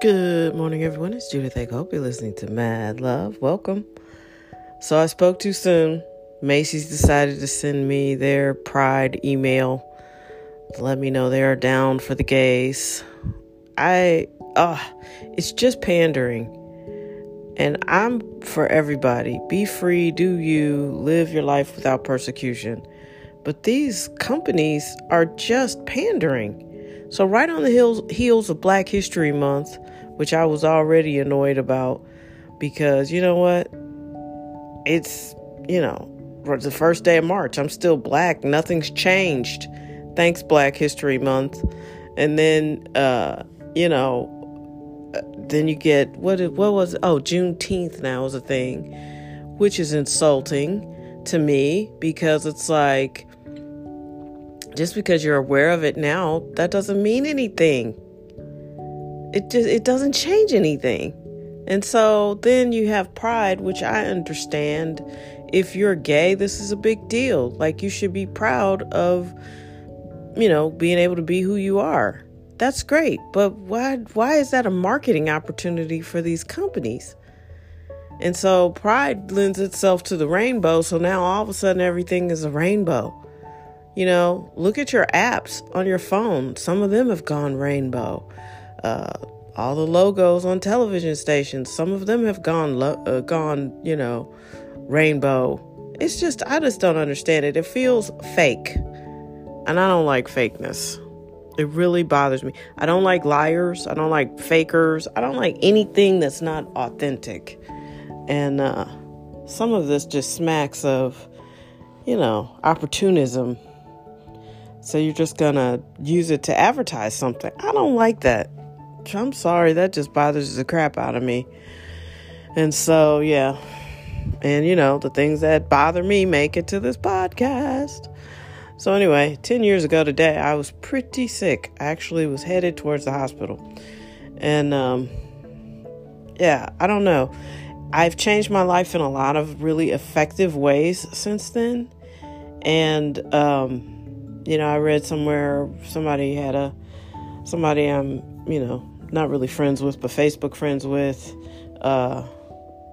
Good morning, everyone. It's Judith I Hope you're listening to Mad Love. Welcome. So I spoke too soon. Macy's decided to send me their pride email let me know they are down for the gays. I, uh, it's just pandering. And I'm for everybody. Be free, do you, live your life without persecution. But these companies are just pandering. So, right on the heels, heels of Black History Month, which I was already annoyed about because you know what? It's, you know, the first day of March. I'm still black. Nothing's changed. Thanks, Black History Month. And then, uh, you know, uh, then you get what? What was? Oh, Juneteenth now is a thing, which is insulting to me because it's like just because you're aware of it now, that doesn't mean anything. It just it doesn't change anything. And so then you have pride, which I understand. If you're gay, this is a big deal. Like you should be proud of you know, being able to be who you are. That's great. But why why is that a marketing opportunity for these companies? And so pride lends itself to the rainbow, so now all of a sudden everything is a rainbow. You know, look at your apps on your phone. Some of them have gone rainbow. Uh, all the logos on television stations, some of them have gone, lo- uh, gone, you know, rainbow. It's just, I just don't understand it. It feels fake. And I don't like fakeness. It really bothers me. I don't like liars. I don't like fakers. I don't like anything that's not authentic. And uh, some of this just smacks of, you know, opportunism so you're just gonna use it to advertise something. I don't like that. I'm sorry, that just bothers the crap out of me. And so, yeah. And you know, the things that bother me make it to this podcast. So, anyway, 10 years ago today, I was pretty sick. I actually was headed towards the hospital. And, um, yeah, I don't know. I've changed my life in a lot of really effective ways since then. And, um, you know, I read somewhere somebody had a somebody I'm, you know, not really friends with, but Facebook friends with, uh,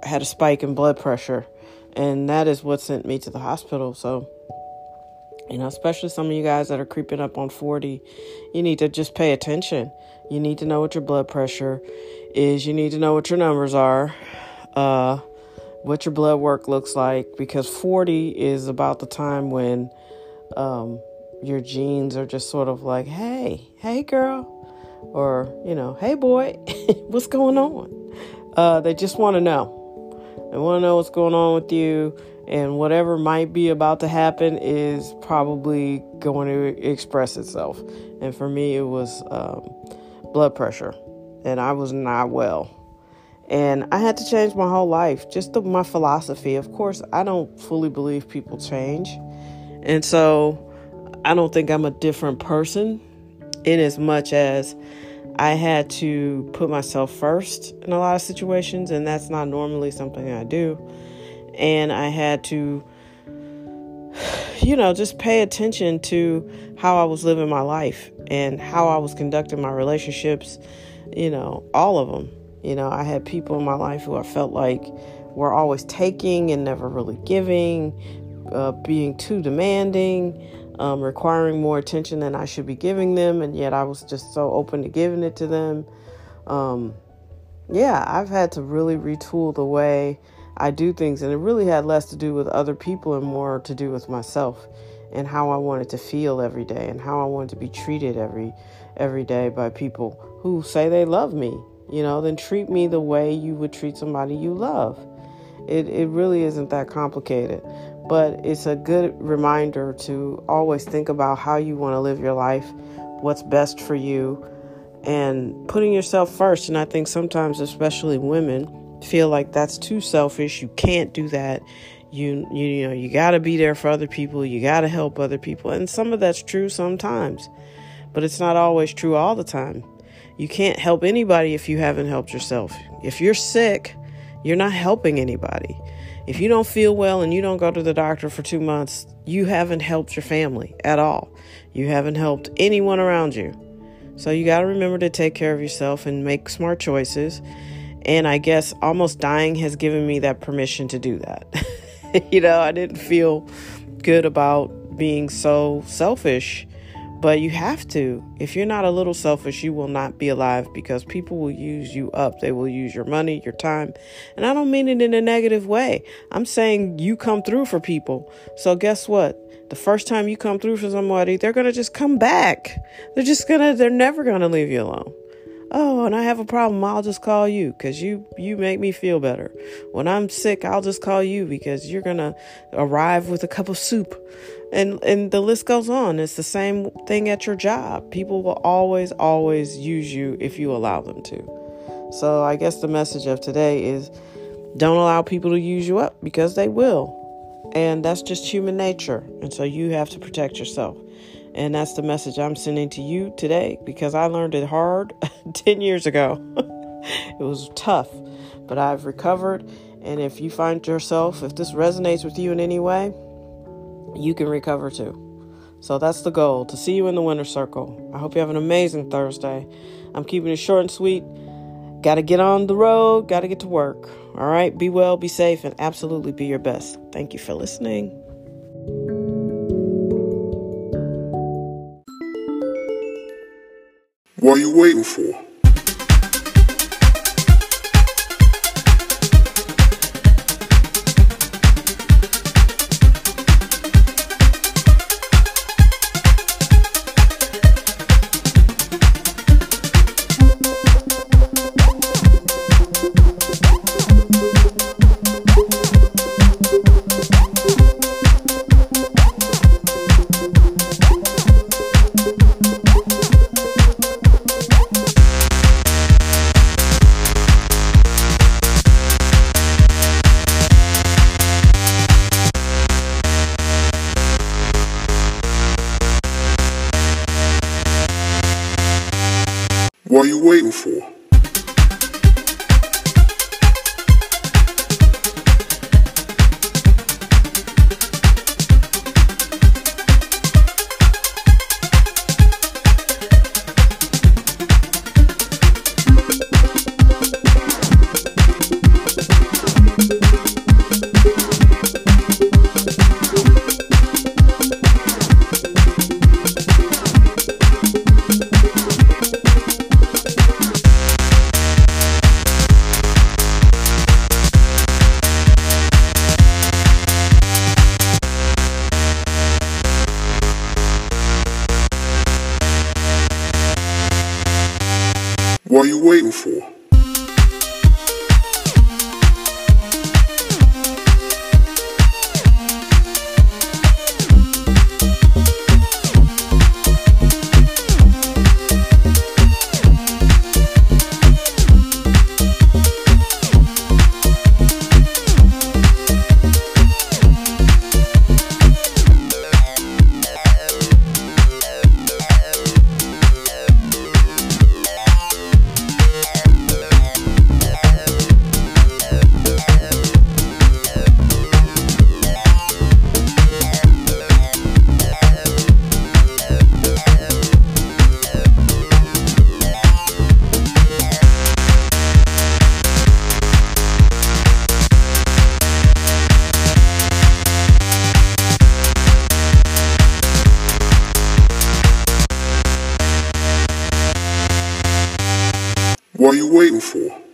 had a spike in blood pressure, and that is what sent me to the hospital. So, you know, especially some of you guys that are creeping up on 40, you need to just pay attention. You need to know what your blood pressure is. You need to know what your numbers are, uh, what your blood work looks like, because 40 is about the time when um, your genes are just sort of like, hey, hey, girl, or, you know, hey, boy, what's going on? Uh, they just want to know. They want to know what's going on with you, and whatever might be about to happen is probably going to express itself. And for me, it was um, blood pressure, and I was not well. And I had to change my whole life, just the, my philosophy. Of course, I don't fully believe people change. And so I don't think I'm a different person in as much as I had to put myself first in a lot of situations, and that's not normally something I do. And I had to, you know, just pay attention to how I was living my life and how I was conducting my relationships, you know, all of them. You know, I had people in my life who I felt like were always taking and never really giving, uh, being too demanding um, requiring more attention than I should be giving them, and yet I was just so open to giving it to them. Um, yeah, I've had to really retool the way I do things, and it really had less to do with other people and more to do with myself and how I wanted to feel every day and how I wanted to be treated every every day by people who say they love me. You know, then treat me the way you would treat somebody you love. It it really isn't that complicated but it's a good reminder to always think about how you want to live your life, what's best for you, and putting yourself first. And I think sometimes, especially women, feel like that's too selfish. You can't do that. You you, you know you got to be there for other people. You got to help other people, and some of that's true sometimes, but it's not always true all the time. You can't help anybody if you haven't helped yourself. If you're sick, you're not helping anybody. If you don't feel well and you don't go to the doctor for two months, you haven't helped your family at all. You haven't helped anyone around you. So you got to remember to take care of yourself and make smart choices. And I guess almost dying has given me that permission to do that. you know, I didn't feel good about being so selfish but you have to. If you're not a little selfish, you will not be alive because people will use you up. They will use your money, your time. And I don't mean it in a negative way. I'm saying you come through for people. So guess what? The first time you come through for somebody, they're going to just come back. They're just going to, they're never going to leave you alone. Oh, and I have a problem. I'll just call you because you you make me feel better. When I'm sick, I'll just call you because you're gonna arrive with a cup of soup. And and the list goes on. It's the same thing at your job. People will always always use you if you allow them to. So i guess the message of today is don't allow people to use you up because they will. And that's just human nature. And so you have to protect yourself and that's the message i'm sending to you today because i learned it hard 10 years ago it was tough but i've recovered and if you find yourself if this resonates with you in any way you can recover too. So that's the goal to see you in the winner circle. I hope you have an amazing Thursday. I'm keeping it short and sweet. Got to get on the road, got to get to work. All right, be well, be safe, and absolutely be your best. Thank you for listening. What are you waiting for? What are you waiting for? What are you waiting for? What are you waiting for?